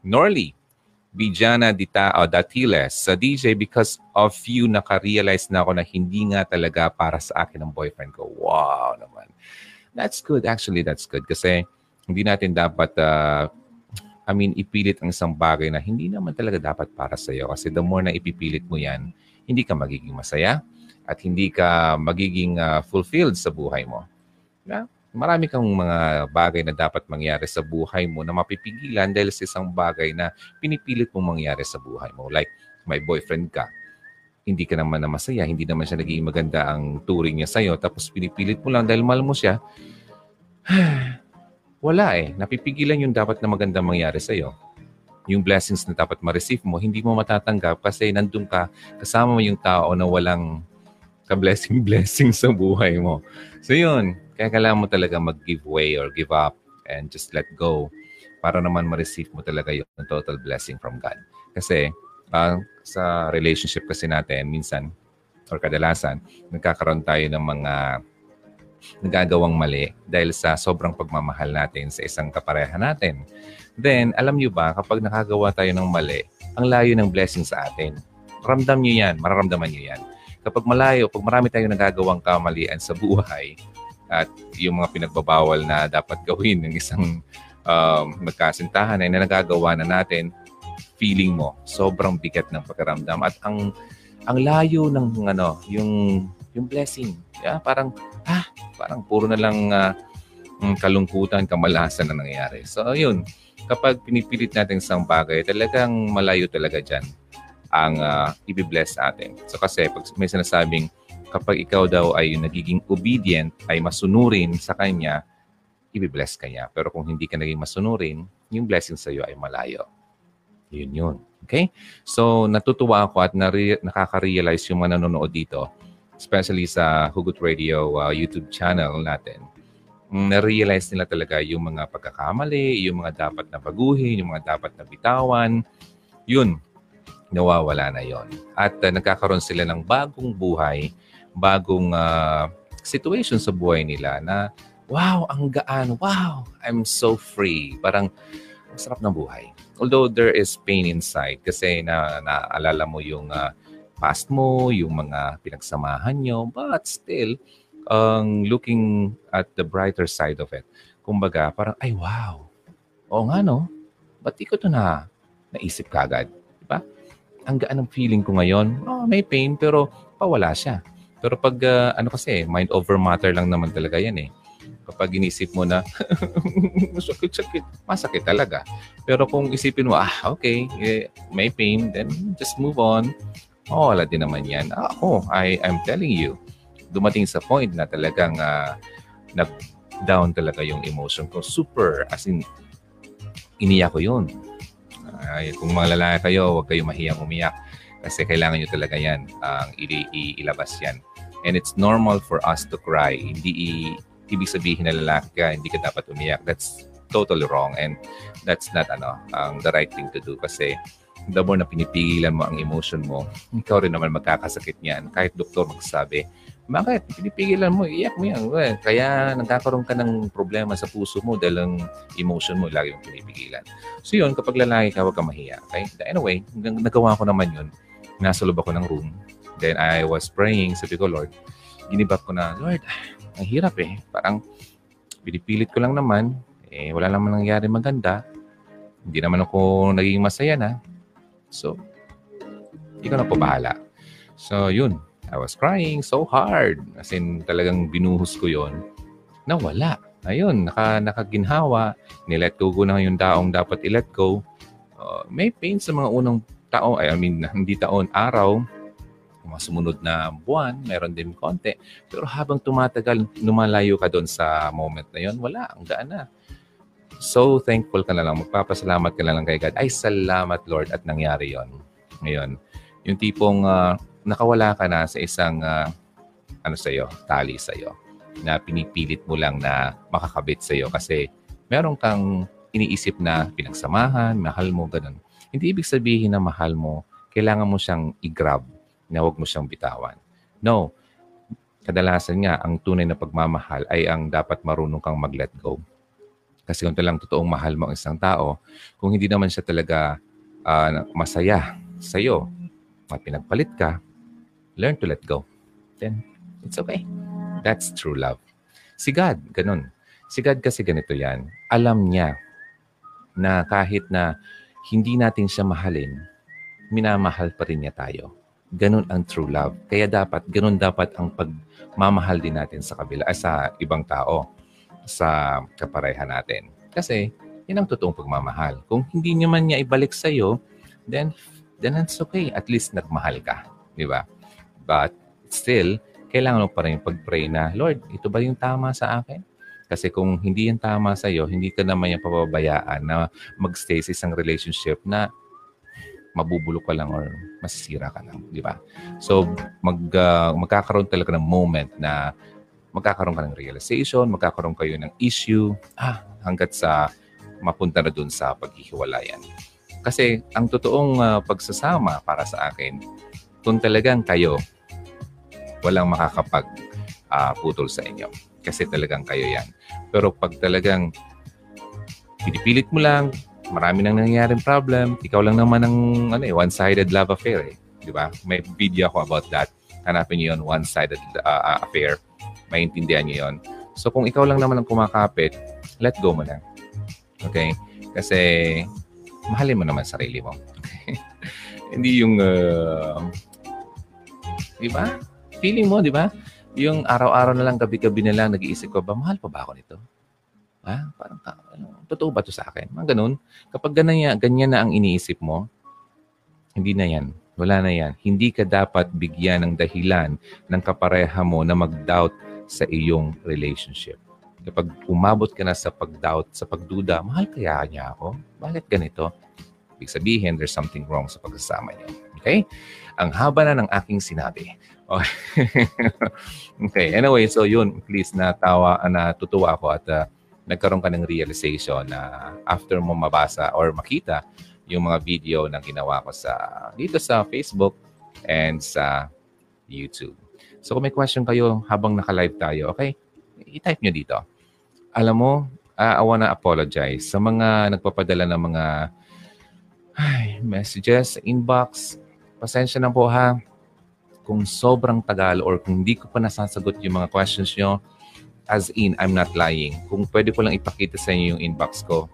Norly, Bijana Dita, oh, Datiles, sa DJ, because of you, naka-realize na ako na hindi nga talaga para sa akin ang boyfriend ko. Wow naman. That's good. Actually, that's good. Kasi hindi natin dapat, uh, I mean, ipilit ang isang bagay na hindi naman talaga dapat para sa iyo. Kasi the more na ipipilit mo yan, hindi ka magiging masaya at hindi ka magiging uh, fulfilled sa buhay mo. Yeah? Marami kang mga bagay na dapat mangyari sa buhay mo na mapipigilan dahil sa isang bagay na pinipilit mong mangyari sa buhay mo. Like, may boyfriend ka, hindi ka naman na masaya, hindi naman siya naging maganda ang turing niya sa'yo, tapos pinipilit mo lang dahil mahal mo siya, wala eh. Napipigilan yung dapat na maganda mangyari sa'yo. Yung blessings na dapat ma-receive mo, hindi mo matatanggap kasi nandun ka, kasama mo yung tao na walang ka-blessing-blessing sa buhay mo. So yun, kaya kailangan mo talaga mag-give way or give up and just let go para naman ma-receive mo talaga yung total blessing from God. Kasi uh, sa relationship kasi natin, minsan or kadalasan, nagkakaroon tayo ng mga nagagawang mali dahil sa sobrang pagmamahal natin sa isang kapareha natin. Then, alam nyo ba, kapag nakagawa tayo ng mali, ang layo ng blessing sa atin. Ramdam nyo yan, mararamdaman nyo yan. Kapag malayo, pag marami tayong nagagawang kamalian sa buhay, at yung mga pinagbabawal na dapat gawin ng isang um, magkasintahan ay na nagagawa na natin, feeling mo, sobrang bigat ng pakiramdam. At ang ang layo ng ano, yung yung blessing. Yeah, parang ah, parang puro na lang uh, kalungkutan, kamalasan na nangyayari. So, yun. Kapag pinipilit natin isang bagay, talagang malayo talaga dyan ang uh, ibibless natin. So, kasi pag may sinasabing kapag ikaw daw ay nagiging obedient, ay masunurin sa Kanya, ibibless ka niya. Pero kung hindi ka naging masunurin, yung blessing sa iyo ay malayo. Yun yun. Okay? So, natutuwa ako at nare- nakaka-realize yung mga nanonood dito, especially sa Hugot Radio uh, YouTube channel natin, mm, na-realize nila talaga yung mga pagkakamali, yung mga dapat na baguhin, yung mga dapat na bitawan. Yun, nawawala na yon. At uh, nagkakaroon sila ng bagong buhay bagong uh, situation sa buhay nila na wow, ang gaan, wow, I'm so free. Parang masarap ng buhay. Although there is pain inside kasi na naalala mo yung uh, past mo, yung mga pinagsamahan nyo, but still, um, looking at the brighter side of it, kumbaga, parang, ay wow, oo nga no, ba't di ko ito na naisip kagad? Diba? Ang gaan ng feeling ko ngayon, oh, may pain, pero pawala siya. Pero pag uh, ano kasi, mind over matter lang naman talaga yan eh. Kapag inisip mo na, masakit-sakit, masakit talaga. Pero kung isipin mo, ah, okay, eh, may pain, then just move on. Oh, wala din naman yan. Ah, ako, I, I'm telling you, dumating sa point na talagang uh, nag-down talaga yung emotion ko. Super, as in, iniyak ko yun. Ay, kung mga lalaki kayo, huwag kayong mahiyang umiyak kasi kailangan nyo talaga yan ang uh, ilabas yan. And it's normal for us to cry. Hindi ibig sabihin na lalaki ka, hindi ka dapat umiyak. That's totally wrong and that's not ano ang um, the right thing to do kasi the more na pinipigilan mo ang emotion mo, ikaw rin naman magkakasakit niyan. Kahit doktor magsasabi, bakit? Pinipigilan mo, iyak mo yan. Well, kaya nagkakaroon ka ng problema sa puso mo dahil ang emotion mo lagi yung pinipigilan. So yun, kapag lalaki ka, huwag ka mahiya. Okay? Anyway, nagawa ko naman yun. Nasa loob ako ng room. Then I was praying, sabi ko, Lord, ginibap ko na, Lord, ang hirap eh. Parang pinipilit ko lang naman. Eh, wala naman nangyari maganda. Hindi naman ako naging masaya na. So, ikaw na po bahala. So, yun. I was crying so hard. As in, talagang binuhos ko yon Nawala. Ayun, naka, nakaginhawa. Nilet go ko na yung taong dapat i-let go. Uh, may pain sa mga unang tao. I mean, hindi taon, araw mga sumunod na buwan, meron din konti. Pero habang tumatagal, lumalayo ka doon sa moment na yon, wala, ang gaan na. So thankful ka na lang, magpapasalamat ka na lang kay God. Ay, salamat Lord at nangyari yon. Ngayon, yung tipong uh, nakawala ka na sa isang uh, ano sa iyo, tali sa iyo na pinipilit mo lang na makakabit sa iyo kasi meron kang iniisip na pinagsamahan, mahal mo, ganun. Hindi ibig sabihin na mahal mo, kailangan mo siyang i-grab na huwag mo siyang bitawan. No. Kadalasan nga, ang tunay na pagmamahal ay ang dapat marunong kang mag-let go. Kasi kung talagang totoong mahal mo ang isang tao, kung hindi naman siya talaga uh, masaya sa'yo, pinagpalit ka, learn to let go. Then, it's okay. That's true love. Si God, ganun. Si God kasi ganito yan. Alam niya na kahit na hindi natin siya mahalin, minamahal pa rin niya tayo. Ganun ang true love. Kaya dapat, ganun dapat ang pagmamahal din natin sa kabila, ay sa ibang tao, sa kapareha natin. Kasi, yun ang totoong pagmamahal. Kung hindi naman niya ibalik sa iyo, then, then it's okay. At least nagmahal ka. Di ba? But, still, kailangan mo pa rin pag-pray na, Lord, ito ba yung tama sa akin? Kasi kung hindi yan tama sa iyo, hindi ka naman yung pababayaan na magstay sa isang relationship na mabubulok ka lang or masisira ka lang, di ba? So, mag, uh, magkakaroon talaga ng moment na magkakaroon ka ng realization, magkakaroon kayo ng issue, ah, hanggat sa mapunta na dun sa paghihiwalayan. Kasi ang totoong uh, pagsasama para sa akin, kung talagang kayo, walang makakapag uh, putol sa inyo. Kasi talagang kayo yan. Pero pag talagang pinipilit mo lang, marami nang nangyayaring problem, ikaw lang naman ang ano eh, one-sided love affair eh. Di ba? May video ako about that. Hanapin niyo yun, one-sided uh, affair. Maintindihan niyo yun. So kung ikaw lang naman ang kumakapit, let go mo na. Okay? Kasi mahalin mo naman sarili mo. Hindi yung, uh, di ba? Feeling mo, di ba? Yung araw-araw na lang, gabi-gabi na lang, nag-iisip ko ba, mahal pa ba ako nito? Ha? Parang, ano, totoo ba to sa akin? Mga ganun. Kapag ganyan, ganyan na ang iniisip mo, hindi na yan. Wala na yan. Hindi ka dapat bigyan ng dahilan ng kapareha mo na mag-doubt sa iyong relationship. Kapag umabot ka na sa pag-doubt, sa pagduda, mahal kaya niya ako? Bakit ganito? Ibig sabihin, there's something wrong sa pagsasama niyo. Okay? Ang haba na ng aking sinabi. Okay. Anyway, so yun, please natawa, natutuwa ako at uh, nagkaroon ka ng realization na after mo mabasa or makita yung mga video na ginawa ko sa dito sa Facebook and sa YouTube. So kung may question kayo habang naka-live tayo, okay? I-type nyo dito. Alam mo, uh, I wanna apologize sa mga nagpapadala ng mga ay, messages sa inbox. Pasensya na po ha. Kung sobrang tagal or kung hindi ko pa nasasagot yung mga questions nyo, as in, I'm not lying. Kung pwede ko lang ipakita sa inyo yung inbox ko.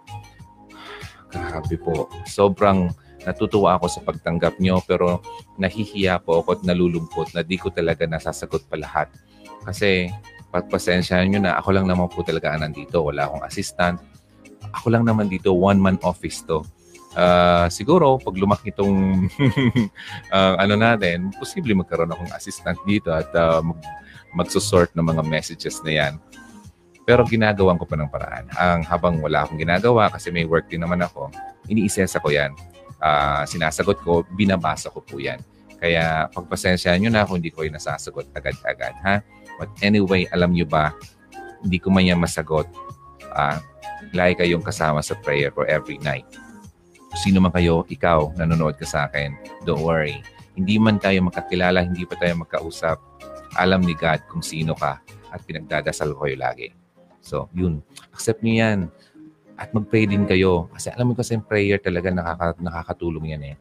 Grabe po. Sobrang natutuwa ako sa pagtanggap nyo pero nahihiya po ako at nalulungkot na di ko talaga nasasagot pa lahat. Kasi pagpasensya nyo na ako lang naman po talaga nandito. Wala akong assistant. Ako lang naman dito, one-man office to. Uh, siguro, pag lumaki itong uh, ano natin, posible magkaroon akong assistant dito at uh, mag, magsusort ng mga messages na yan. Pero ginagawan ko pa ng paraan. Ang habang wala akong ginagawa kasi may work din naman ako, iniisesa ko yan. Uh, sinasagot ko, binabasa ko po yan. Kaya pagpasensya nyo na kung hindi ko yung nasasagot agad-agad. Ha? But anyway, alam nyo ba, hindi ko man yan masagot. Uh, lagi kayong kasama sa prayer ko every night. Sino man kayo, ikaw, nanonood ka sa akin, don't worry. Hindi man tayo makakilala, hindi pa tayo magkausap, alam ni God kung sino ka at pinagdadasal ko kayo lagi. So, yun. Accept niyo yan. At mag-pray din kayo. Kasi alam mo kasi prayer talaga nakaka, nakakatulong yan eh.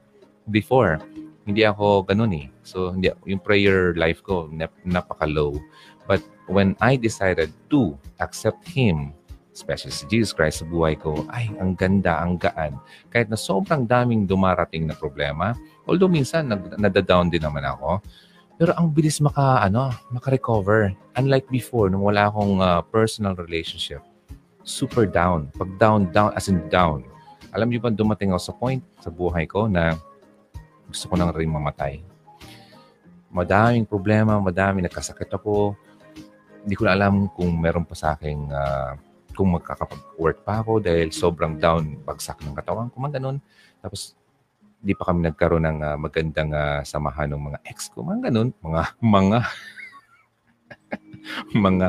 Before, hindi ako ganun eh. So, hindi, yung prayer life ko, nap, napaka-low. But when I decided to accept Him, especially si Jesus Christ sa buhay ko, ay, ang ganda, ang gaan. Kahit na sobrang daming dumarating na problema, although minsan nag, nadadown din naman ako, pero ang bilis maka, ano, maka-recover. Unlike before, nung wala akong uh, personal relationship. Super down. Pag down, down, as in down. Alam niyo ba, dumating ako sa point sa buhay ko na gusto ko nang rin mamatay. Madaming problema, madami nagkasakit ako. Hindi ko na alam kung meron pa sa akin uh, kung magkakapag-work pa ako dahil sobrang down, bagsak ng katawan ko, mga ganun. Tapos di pa kami nagkaroon ng uh, magandang uh, samahan ng mga ex ko. Mga ganun. Mga, mga, mga,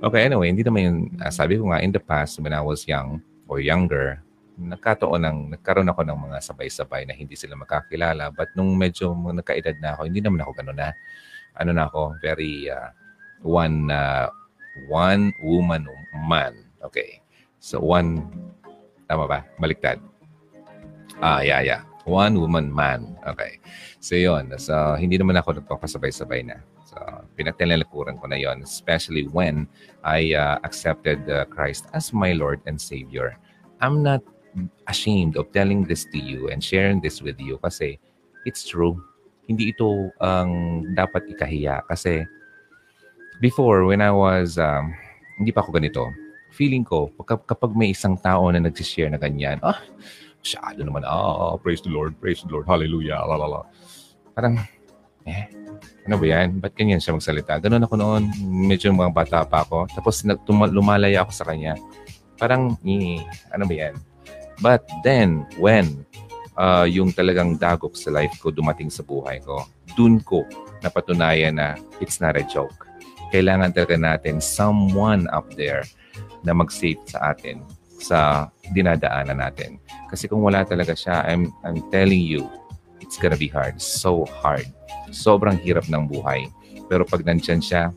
okay, anyway, hindi naman yung, uh, sabi ko nga, in the past, when I was young or younger, nagkataon ng, nagkaroon ako ng mga sabay-sabay na hindi sila makakilala. But nung medyo nagkaedad na ako, hindi naman ako ganun na, ano na ako, very uh, one, uh, one woman man. Okay. So, one, tama ba? Baliktad. Ah, yeah, yeah. One woman man. Okay. So, yun. So, hindi naman ako nagpapasabay-sabay na. So, pinagtalalakuran ko na yon especially when I uh, accepted uh, Christ as my Lord and Savior. I'm not ashamed of telling this to you and sharing this with you kasi it's true. Hindi ito ang dapat ikahiya kasi before when I was, um, hindi pa ako ganito, feeling ko kapag may isang tao na nagsishare na ganyan, ah, masyado naman, ah, praise the Lord, praise the Lord, hallelujah, la la la. Parang, eh, ano ba yan? Ba't ganyan siya magsalita? Ganun ako noon. Medyo mga bata pa ako. Tapos lumalaya ako sa kanya. Parang, eh, ano ba yan? But then, when uh, yung talagang dagok sa life ko dumating sa buhay ko, dun ko napatunayan na it's not a joke. Kailangan talaga natin someone up there na mag-save sa atin sa dinadaanan natin. Kasi kung wala talaga siya, I'm, I'm telling you, it's gonna be hard. So hard. Sobrang hirap ng buhay. Pero pag nandyan siya,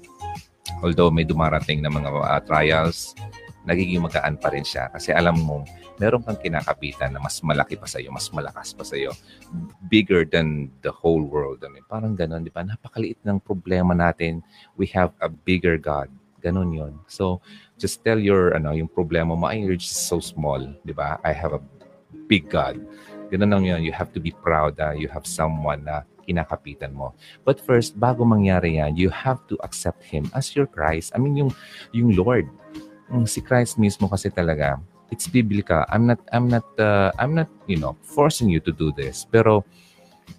although may dumarating na mga uh, trials, nagiging magaan pa rin siya. Kasi alam mo, meron kang kinakapitan na mas malaki pa sa'yo, mas malakas pa sa'yo. Bigger than the whole world. I mean, parang ganun, di ba? Napakaliit ng problema natin. We have a bigger God. Ganun yon. So, just tell your, ano, yung problema mo, ay, you're just so small. Di ba? I have a big God. Ganun lang yun. You have to be proud that you have someone na kinakapitan mo. But first, bago mangyari yan, you have to accept Him as your Christ. I mean, yung, yung Lord. Si Christ mismo kasi talaga, it's biblical. I'm not I'm not uh, I'm not, you know, forcing you to do this. Pero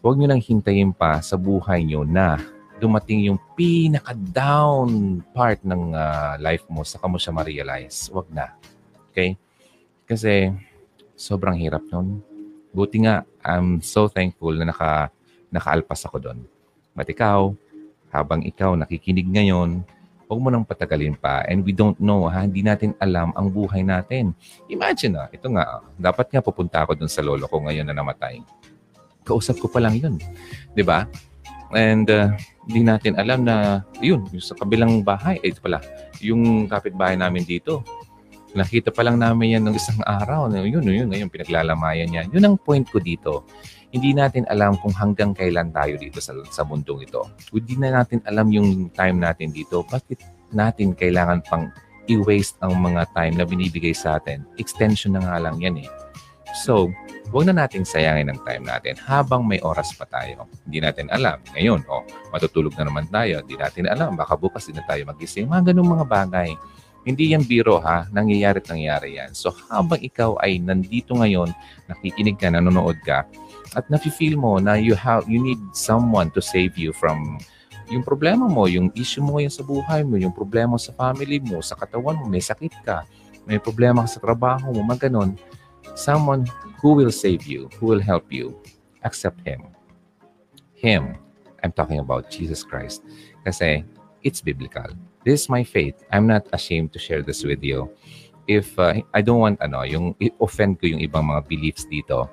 huwag niyo nang hintayin pa sa buhay niyo na dumating yung pinaka-down part ng uh, life mo sa mo siya ma-realize. Huwag na. Okay? Kasi sobrang hirap nun. Buti nga, I'm so thankful na naka, nakaalpas ako doon. But ikaw, habang ikaw nakikinig ngayon, huwag mo nang patagalin pa. And we don't know, ha? Hindi natin alam ang buhay natin. Imagine na, ito nga, dapat nga pupunta ako dun sa lolo ko ngayon na namatay. Kausap ko pa lang yun. Ba? And uh, natin alam na, yun, yung sa kabilang bahay, eh, ito pala, yung kapitbahay namin dito, nakita pa lang namin yan ng isang araw. Yun, yun, ngayon, pinaglalamayan niya. Yun ang point ko dito hindi natin alam kung hanggang kailan tayo dito sa, sa mundong ito. Hindi na natin alam yung time natin dito. Bakit natin kailangan pang i-waste ang mga time na binibigay sa atin? Extension na nga lang yan eh. So, huwag na natin sayangin ang time natin habang may oras pa tayo. Hindi natin alam. Ngayon, oh, matutulog na naman tayo. Hindi natin alam. Baka bukas din na tayo magising. Mga ganung mga bagay. Hindi yan biro ha. Nangyayari at nangyayari yan. So habang ikaw ay nandito ngayon, nakikinig ka, nanonood ka, at nafe-feel mo na you have you need someone to save you from yung problema mo, yung issue mo ngayon sa buhay mo, yung problema sa family mo, sa katawan mo, may sakit ka, may problema ka sa trabaho mo, mga ganun. Someone who will save you, who will help you, accept Him. Him. I'm talking about Jesus Christ. Kasi it's biblical. This is my faith. I'm not ashamed to share this with you. If uh, I don't want ano, yung offend ko yung ibang mga beliefs dito,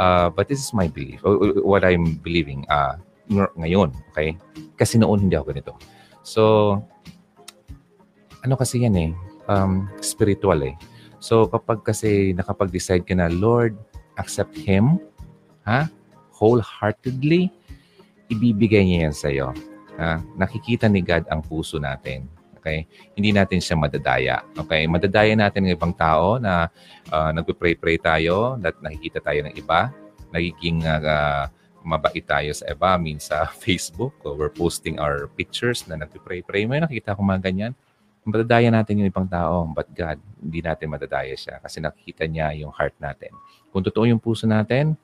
Uh, but this is my belief, what I'm believing uh, ngayon, okay? Kasi noon hindi ako ganito. So, ano kasi yan eh, um, spiritual eh. So, kapag kasi nakapag-decide ka na, Lord, accept Him, ha? Wholeheartedly, ibibigay niya yan sa'yo. Ha? Nakikita ni God ang puso natin. Okay? Hindi natin siya madadaya. Okay? Madadaya natin ng ibang tao na uh, nagpe-pray-pray tayo, at nakikita tayo ng iba, nagiging uh, mabait tayo sa iba, mean sa Facebook, we're posting our pictures na nagpe-pray-pray. May nakikita ko mga ganyan. Madadaya natin yung ibang tao, but God, hindi natin madadaya siya kasi nakikita niya yung heart natin. Kung totoo yung puso natin,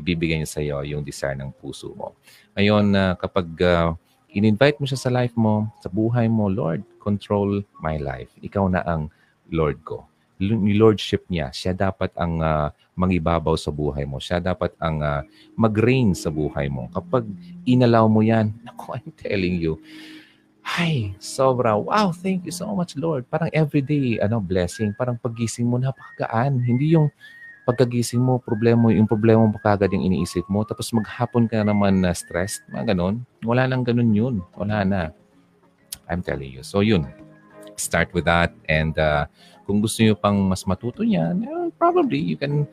ibibigay niya sa iyo yung desire ng puso mo. Ngayon, uh, kapag uh, in-invite mo siya sa life mo, sa buhay mo, Lord, control my life. Ikaw na ang Lord ko. Lordship niya, siya dapat ang uh, mangibabaw sa buhay mo. Siya dapat ang uh, mag-reign sa buhay mo. Kapag inalaw mo yan, naku, I'm telling you, ay, sobra. Wow, thank you so much, Lord. Parang everyday, ano, blessing. Parang pagising mo, napakagaan. Hindi yung pagkagising mo, problema yung problema mo kagad yung iniisip mo. Tapos maghapon ka naman na stressed. Mga ganon. Wala nang ganon yun. Wala na. I'm telling you. So yun. start with that. And uh, kung gusto nyo pang mas matuto niyan, probably you can,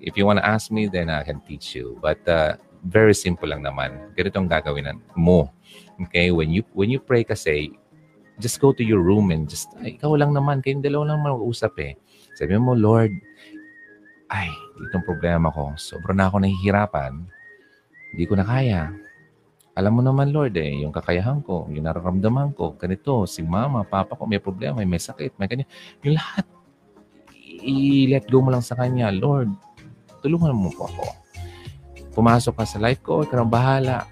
if you want to ask me, then I can teach you. But uh, very simple lang naman. Ganito ang gagawin mo. Okay? When you, when you pray kasi, just go to your room and just, ay, ikaw lang naman, kayong dalawa lang mag-uusap eh. Sabi mo, Lord, ay, itong problema ko, sobrang na ako nahihirapan. Hindi ko na kaya. Alam mo naman, Lord, eh, yung kakayahan ko, yung nararamdaman ko, ganito, si mama, papa ko, may problema, may sakit, may kanya. Yung lahat, i-let go mo lang sa kanya. Lord, tulungan mo po ako. Pumasok ka sa life ko, ikaw bahala.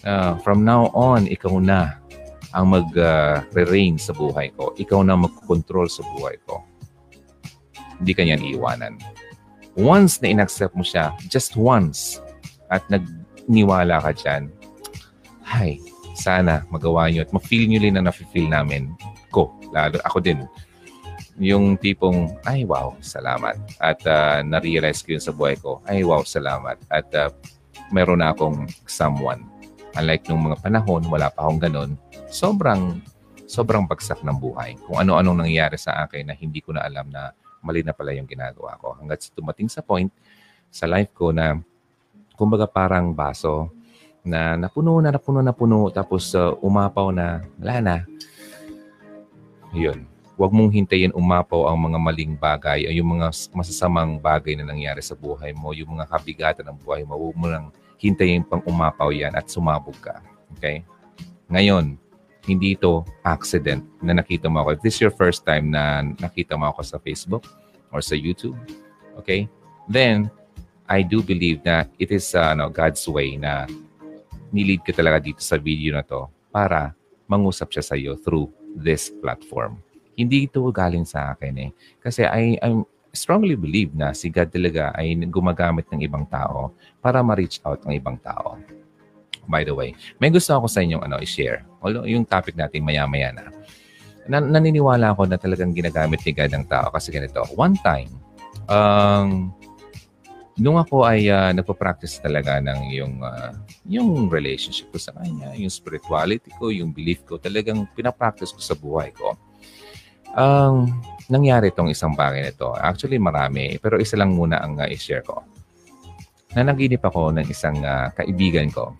Uh, from now on, ikaw na ang mag-reign uh, sa buhay ko. Ikaw na mag-control sa buhay ko. Hindi ka niyan iiwanan. Once na inaccept mo siya, just once, at nagniwala ka dyan, ay, sana magawa nyo at ma-feel nyo rin na na-feel namin ko. Lalo ako din. Yung tipong, ay wow, salamat. At uh, na-realize ko yun sa buhay ko, ay wow, salamat. At uh, meron na akong someone. Unlike nung mga panahon, wala pa akong ganun. Sobrang, sobrang bagsak ng buhay. Kung ano-anong nangyayari sa akin na hindi ko na alam na mali na pala yung ginagawa ko. Hanggat tumating sa point sa life ko na kumbaga parang baso na napuno na napuno na puno tapos uh, umapaw na wala na. Yun. Huwag mong hintayin umapaw ang mga maling bagay o yung mga masasamang bagay na nangyari sa buhay mo, yung mga kabigatan ng buhay mo. Huwag mo lang hintayin pang umapaw yan at sumabog ka. Okay? Ngayon, hindi ito accident na nakita mo ako. If this is your first time na nakita mo ako sa Facebook or sa YouTube, okay? Then, I do believe na it is uh, no, God's way na nilid ka talaga dito sa video na to para mangusap siya sa iyo through this platform. Hindi ito galing sa akin eh. Kasi I, I strongly believe na si God talaga ay gumagamit ng ibang tao para ma-reach out ng ibang tao by the way. May gusto ako sa inyong ano, i-share. Although yung topic natin maya-maya na. na. Naniniwala ako na talagang ginagamit ni God ng tao kasi ganito. One time, um, nung ako ay uh, nagpa-practice talaga ng yung, uh, yung relationship ko sa kanya, yung spirituality ko, yung belief ko, talagang pinapractice ko sa buhay ko. Um, nangyari itong isang bagay nito, actually marami, pero isa lang muna ang uh, i-share ko. Nanaginip ako ng isang uh, kaibigan ko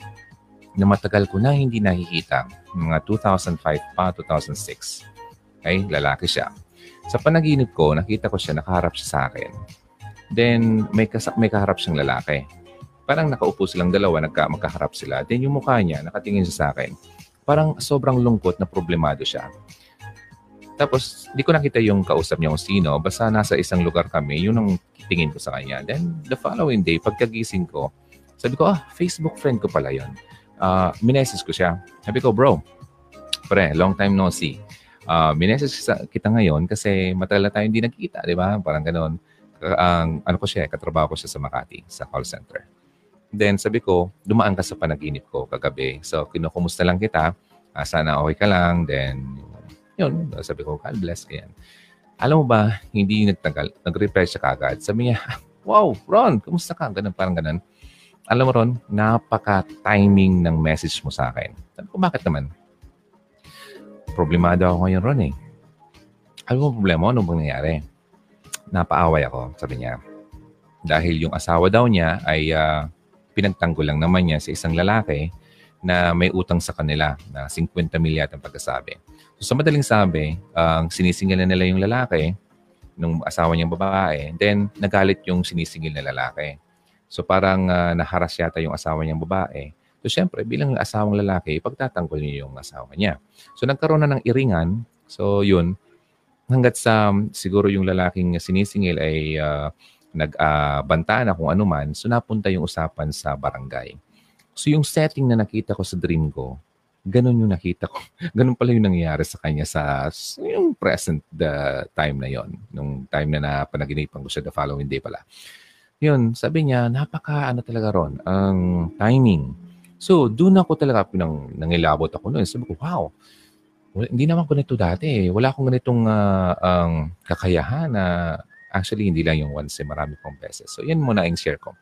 na matagal ko na hindi nakikita. Mga 2005 pa, 2006. Okay, lalaki siya. Sa panaginip ko, nakita ko siya, nakaharap siya sa akin. Then, may, kas- may kaharap siyang lalaki. Parang nakaupo silang dalawa, nagka- magkaharap sila. Then, yung mukha niya, nakatingin siya sa akin. Parang sobrang lungkot na problemado siya. Tapos, di ko nakita yung kausap niya kung sino. Basta nasa isang lugar kami, yun ang tingin ko sa kanya. Then, the following day, pagkagising ko, sabi ko, ah, Facebook friend ko pala yon uh, minesis ko siya. Sabi ko, bro, pre, long time no see. Uh, minesis kita ngayon kasi matagal na tayo hindi nagkita, di ba? Parang ganoon. Ang ano ko siya, katrabaho ko siya sa Makati, sa call center. Then sabi ko, dumaan ka sa panaginip ko kagabi. So, kinukumusta lang kita. Uh, sana okay ka lang. Then, yun, sabi ko, God bless ka yan. Alam mo ba, hindi nagtagal, nag-reply siya kagad. Sabi niya, wow, Ron, kumusta ka? Ganun, parang ganun alam mo ron, napaka-timing ng message mo sa akin. Sabi ko, bakit naman? Problemado ako ngayon ron eh. Alam mo problema, ano bang nangyari? Napaaway ako, sabi niya. Dahil yung asawa daw niya ay uh, pinagtanggol lang naman niya sa isang lalaki na may utang sa kanila na 50 milya ang pagkasabi. So sa madaling sabi, ang uh, sinisingil na nila yung lalaki nung asawa niyang babae, then nagalit yung sinisingil na lalaki. So parang uh, naharas yata yung asawa niyang babae. So syempre, bilang asawang lalaki, pagtatanggol niya yung asawa niya. So nagkaroon na ng iringan. So yun, hanggat sa siguro yung lalaking sinisingil ay uh, nagbanta uh, na kung ano man, so napunta yung usapan sa barangay. So yung setting na nakita ko sa dream ko, ganun yung nakita ko. ganun pala yung nangyayari sa kanya sa yung present the time na yon nung time na napanaginipan ko siya the following day pala. Yun, sabi niya, napaka ano talaga ron, ang timing. So, doon ako talaga pinang nangilabot ako noon. Sabi ko, wow, well, hindi naman ko nito dati. Wala akong ganitong uh, ang kakayahan na actually hindi lang yung once, eh, marami pong beses. So, yan muna ang share ko.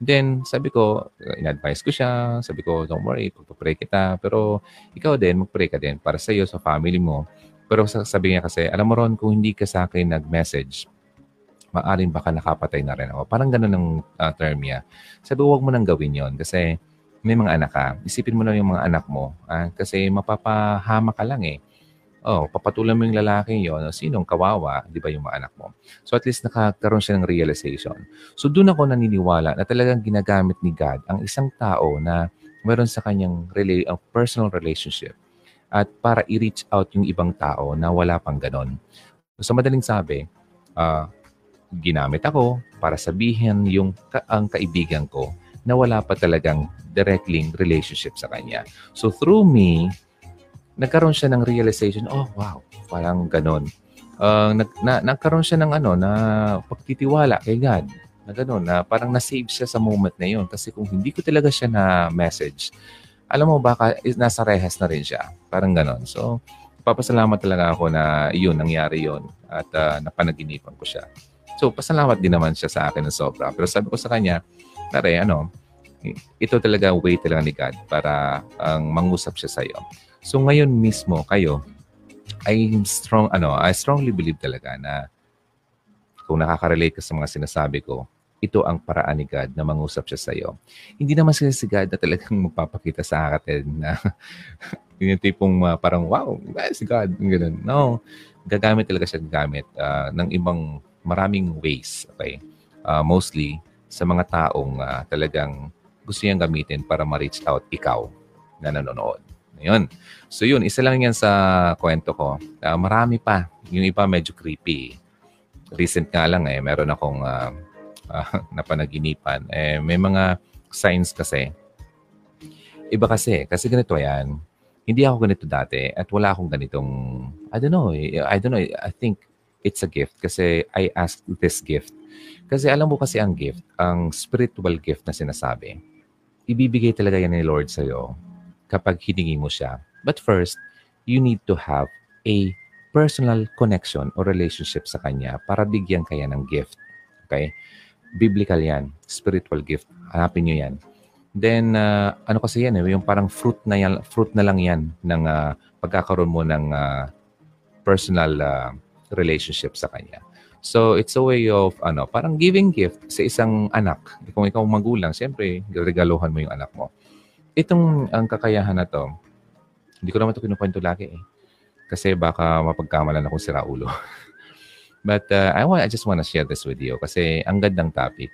Then, sabi ko, in-advise ko siya. Sabi ko, don't worry, pagpapray kita. Pero ikaw din, magpray ka din para sa iyo, sa family mo. Pero sabi niya kasi, alam mo ron, kung hindi ka sa akin nag-message, maaring baka nakapatay na rin ako. Parang ganun ang uh, term niya. Sabi, huwag mo nang gawin yon kasi may mga anak ka. Isipin mo na yung mga anak mo. Ah, kasi mapapahama ka lang eh. Oh, papatulan mo yung lalaki yon, sinong kawawa, 'di ba yung mga anak mo. So at least nakakaroon siya ng realization. So doon ako naniniwala na talagang ginagamit ni God ang isang tao na meron sa kanyang rela- uh, personal relationship at para i-reach out yung ibang tao na wala pang ganon. So madaling sabi, uh, ginamit ako para sabihin yung ka- ang kaibigan ko na wala pa talagang direct link relationship sa kanya. So through me, nagkaroon siya ng realization, oh wow, parang ganon. Uh, nag, na, nagkaroon siya ng ano, na pagtitiwala kay God. Na ganon, na parang na-save siya sa moment na yun. Kasi kung hindi ko talaga siya na message, alam mo, baka nasa rehas na rin siya. Parang ganon. So, papasalamat talaga ako na yun, nangyari yun. At uh, napanaginipan ko siya. So, pasalamat din naman siya sa akin ng sobra. Pero sabi ko sa kanya, pare, ano, ito talaga way talaga ni God para ang um, mangusap siya sa iyo. So ngayon mismo kayo I strong ano, I strongly believe talaga na kung nakaka-relate ka sa mga sinasabi ko, ito ang paraan ni God na mangusap siya sa iyo. Hindi naman sila si God na talagang magpapakita sa akin na yung tipong uh, parang wow, si God, ganun. No, gagamit talaga siya gamit uh, ng ibang maraming ways. Okay? Uh, mostly sa mga taong uh, talagang gusto niyang gamitin para ma-reach out ikaw na nanonood. Yun. So yun, isa lang yan sa kwento ko. Uh, marami pa. Yung iba medyo creepy. Recent nga lang eh, meron akong uh, uh, napanaginipan. Eh, may mga signs kasi. Iba kasi. Kasi ganito yan. Hindi ako ganito dati at wala akong ganitong, I don't know, eh, I don't know, I think it's a gift kasi I asked this gift. Kasi alam mo kasi ang gift, ang spiritual gift na sinasabi, ibibigay talaga yan ni Lord sa'yo kapag hiningi mo siya. But first, you need to have a personal connection or relationship sa Kanya para bigyan kaya ng gift. Okay? Biblical yan. Spiritual gift. Hanapin nyo yan. Then, uh, ano kasi yan, eh, yung parang fruit na, yan, fruit na lang yan ng uh, pagkakaroon mo ng uh, personal uh, relationship sa kanya. So, it's a way of, ano, parang giving gift sa isang anak. Kung ikaw magulang, siyempre, regaluhan mo yung anak mo. Itong ang kakayahan na to, hindi ko naman ito kinukwento lagi eh. Kasi baka mapagkamalan akong sira ulo. But uh, I, want, I just want to share this with you kasi ang gandang topic.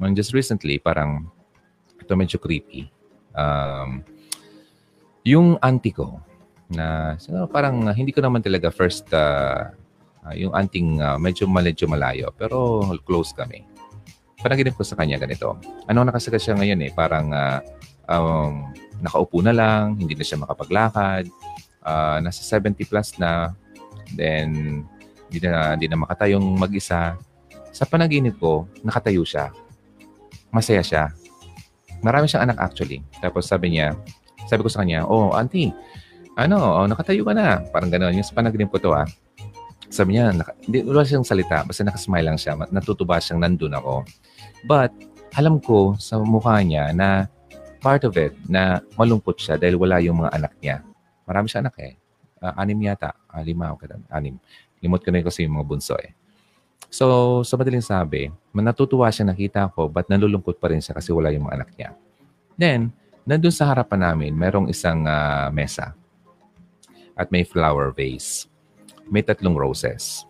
And just recently, parang ito medyo creepy. Um, yung auntie ko, na so, parang hindi ko naman talaga first uh, Uh, yung anting uh, medyo medyo malayo, pero close kami. Panaginip ko sa kanya ganito. Ano nakasagat siya ngayon eh, parang uh, um, nakaupo na lang, hindi na siya makapaglakad, uh, nasa 70 plus na, then hindi na, hindi na makatayong mag-isa. Sa panaginip ko, nakatayo siya. Masaya siya. Marami siyang anak actually. Tapos sabi niya, sabi ko sa kanya, oh, auntie, ano, oh, nakatayo ka na. Parang gano'n. Yung sa panaginip ko to ah sabi niya, naka, hindi, wala siyang salita, basta nakasmile lang siya, natutuba siyang nandun ako. But, alam ko sa mukha niya na part of it na malungkot siya dahil wala yung mga anak niya. Marami siya anak eh. Uh, anim yata. Uh, lima o okay, anim. Limot ko na yun kasi yung mga bunso eh. So, sa madaling sabi, natutuwa siya nakita ko, but nalulungkot pa rin siya kasi wala yung mga anak niya. Then, nandun sa harapan namin, merong isang uh, mesa at may flower vase may tatlong roses.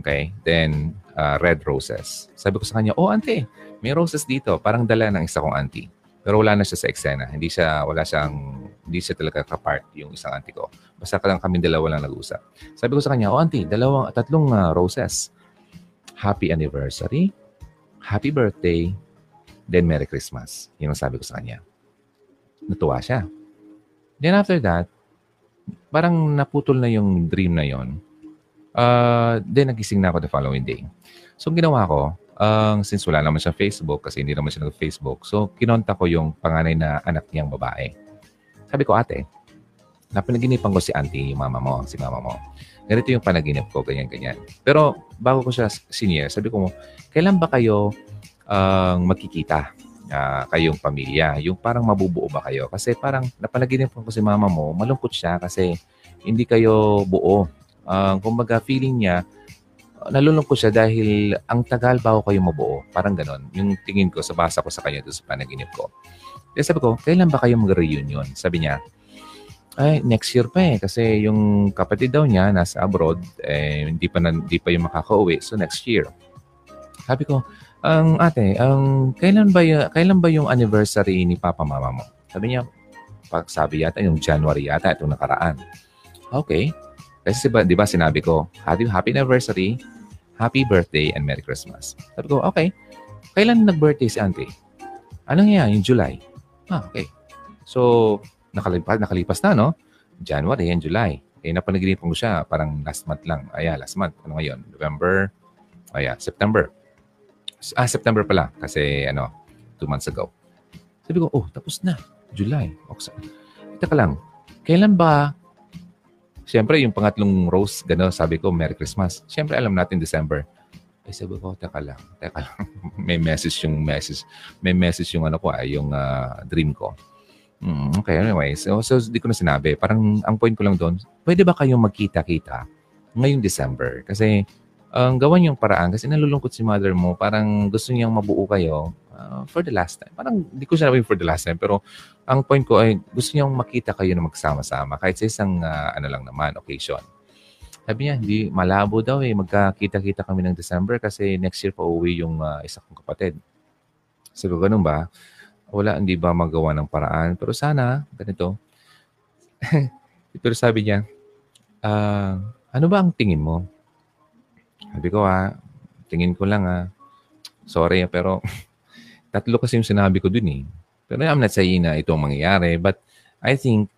Okay? Then, uh, red roses. Sabi ko sa kanya, oh, auntie, may roses dito. Parang dala ng isa kong auntie. Pero wala na siya sa eksena. Hindi siya, wala siyang, hindi siya talaga kapart yung isang auntie ko. Basta ka lang kami dalawa lang nag-usap. Sabi ko sa kanya, oh, auntie, dalawang, tatlong uh, roses. Happy anniversary, happy birthday, then Merry Christmas. Yun ang sabi ko sa kanya. Natuwa siya. Then after that, parang naputol na yung dream na yon Uh, then, nagising na ako the following day. So, ginawa ko, uh, since wala naman siya Facebook, kasi hindi naman siya nag-Facebook, so, kinonta ko yung panganay na anak niyang babae. Sabi ko, ate, napanaginipan ko si auntie, yung mama mo, si mama mo. Ganito yung panaginip ko, ganyan-ganyan. Pero, bago ko siya senior, sabi ko, kailan ba kayo uh, magkikita? Uh, kayong pamilya, yung parang mabubuo ba kayo? Kasi parang napanaginip ko si mama mo, malungkot siya kasi hindi kayo buo Uh, kumbaga, feeling niya, nalulungkot siya dahil ang tagal bago kayo mabuo. Parang ganon. Yung tingin ko, sa basa ko sa kanya doon sa panaginip ko. Kaya sabi ko, kailan ba kayo mag-reunion? Sabi niya, ay, next year pa eh. Kasi yung kapatid daw niya nasa abroad, eh, hindi pa, na, hindi pa yung makaka-uwi. So, next year. Sabi ko, ang ate, ang kailan ba kailan ba yung anniversary ni Papa Mama mo? Sabi niya, pag sabi yata yung January yata itong nakaraan. Okay. Kasi ba, di ba sinabi ko, happy, happy anniversary, happy birthday, and Merry Christmas. Sabi ko, okay. Kailan nag-birthday si auntie? Anong yan? Yung July. Ah, okay. So, nakalipas, nakalipas na, no? January and July. Eh, napanaginipan ko siya parang last month lang. Aya, last month. Ano ngayon? November. Aya, September. Ah, September pala. Kasi, ano, two months ago. Sabi ko, oh, tapos na. July. Okay. Teka lang. Kailan ba Siyempre, yung pangatlong rose, gano'n, sabi ko, Merry Christmas. Siyempre, alam natin December. Eh, sabi ko, teka lang, teka lang. may message yung message. May message yung ano ko, ay, ah, yung uh, dream ko. Mm, okay, anyway. So, so, di ko na sinabi. Parang, ang point ko lang doon, pwede ba kayong magkita-kita ngayong December? Kasi, ang um, gawan yung paraan kasi nalulungkot si mother mo, parang gusto niyang mabuo kayo uh, for the last time. Parang hindi ko sinabi for the last time, pero ang point ko ay gusto niyang makita kayo na magsama-sama kahit sa isang uh, ano lang naman, occasion. Sabi niya, hindi malabo daw eh. Magkakita-kita kami ng December kasi next year pa uwi yung uh, isa kong kapatid. Sabi ko, ganun ba? Wala, hindi ba magawa ng paraan? Pero sana, ganito. pero sabi niya, uh, ano ba ang tingin mo? Sabi ko ah, tingin ko lang ah, sorry ah, pero tatlo kasi yung sinabi ko dun eh. Pero I'm not saying na ito ang mangyayari, but I think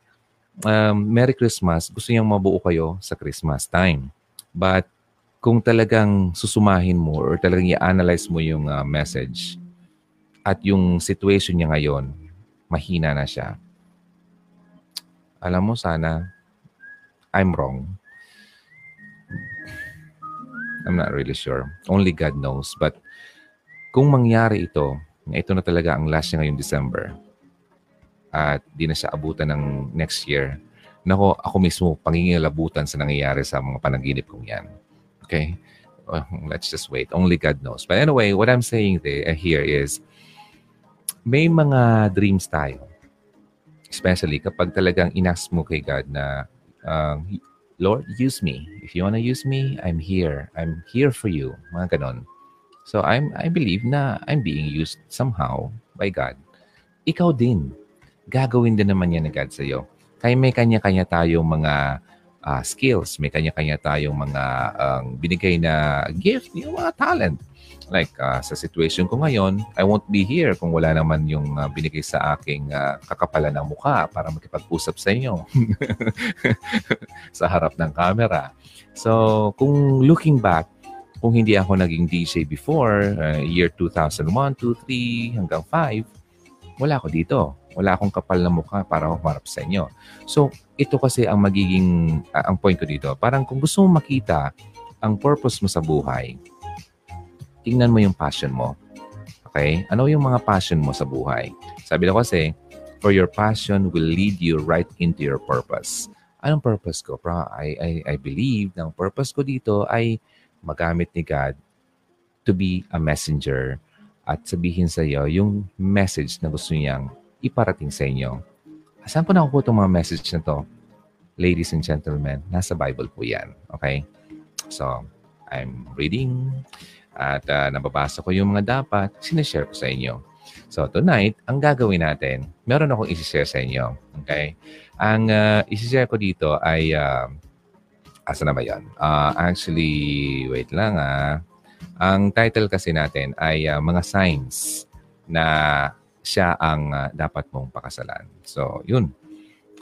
um, Merry Christmas, gusto niyang mabuo kayo sa Christmas time. But kung talagang susumahin mo or talagang i-analyze mo yung uh, message at yung situation niya ngayon, mahina na siya. Alam mo, sana I'm wrong. I'm not really sure. Only God knows. But kung mangyari ito, na ito na talaga ang last niya ngayong December, at di na siya abutan ng next year, nako, ako mismo pangingilabutan sa nangyayari sa mga panaginip kong yan. Okay? Well, let's just wait. Only God knows. But anyway, what I'm saying there, uh, here is, may mga dreams tayo. Especially kapag talagang inas mo kay God na uh, Lord, use me. If you want to use me, I'm here. I'm here for you. Mga ganon. So I'm, I believe na I'm being used somehow by God. Ikaw din. Gagawin din naman yan ni God sa iyo. Kaya may kanya-kanya tayong mga uh, skills. May kanya-kanya tayong mga um, binigay na gift, yung mga talent. Like uh, sa situation ko ngayon, I won't be here kung wala naman yung uh, binigay sa aking uh, kakapalan ng mukha para makipag-usap sa inyo sa harap ng camera. So, kung looking back, kung hindi ako naging DJ before, uh, year 2001, 2, 3, hanggang 5, wala ako dito. Wala akong kapal na mukha para humarap sa inyo. So, ito kasi ang magiging, uh, ang point ko dito. Parang kung gusto mong makita ang purpose mo sa buhay, tingnan mo yung passion mo. Okay? Ano yung mga passion mo sa buhay? Sabi na kasi, for your passion will lead you right into your purpose. Anong purpose ko? I, I, I believe na ang purpose ko dito ay magamit ni God to be a messenger at sabihin sa iyo yung message na gusto niyang iparating sa inyo. Saan po nakuha itong mga message na to? Ladies and gentlemen, nasa Bible po yan. Okay? So, I'm reading at uh, nababasa ko yung mga dapat, sinishare ko sa inyo. So tonight, ang gagawin natin, meron akong isi-share sa inyo. Okay? Ang uh, isi-share ko dito ay, uh, asa na ba yan? Uh, actually, wait lang ah. Ang title kasi natin ay uh, mga signs na siya ang uh, dapat mong pakasalan. So, yun.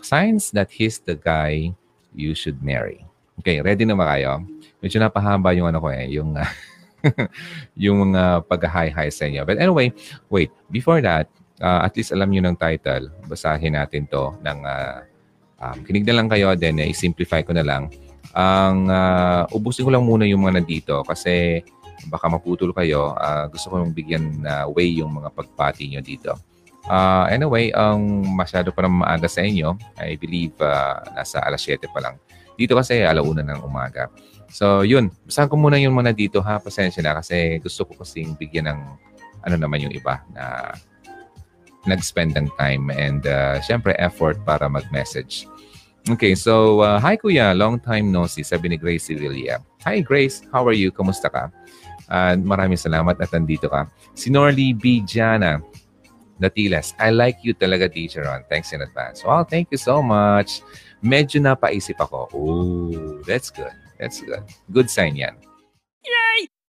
Signs that he's the guy you should marry. Okay, ready na ba kayo? Medyo napahaba yung ano ko eh, yung uh, yung mga pag-hi-hi sa inyo. But anyway, wait. Before that, uh, at least alam nyo ng title. Basahin natin to ng uh, um, kinig na lang kayo, then eh, i-simplify ko na lang. Ang uh, ubusin ko lang muna yung mga nandito kasi baka maputol kayo. Uh, gusto ko yung bigyan na uh, way yung mga pagpati nyo dito. Uh, anyway, ang um, masyado pa maaga sa inyo, I believe uh, nasa alas 7 pa lang. Dito kasi alauna ng umaga. So, yun. Basahan ko muna yun muna dito ha. Pasensya na kasi gusto ko kasing bigyan ng ano naman yung iba na nag-spend ng time and uh, syempre effort para mag-message. Okay, so uh, hi kuya, long time no see, sabi ni Grace Sevilla. Hi Grace, how are you? Kumusta ka? Uh, maraming salamat at nandito ka. Si Norly B. Jana Natilas, I like you talaga, teacher Ron. Thanks in advance. Well, thank you so much. Medyo napaisip ako. Oh, that's good. That's good. Good sign yan.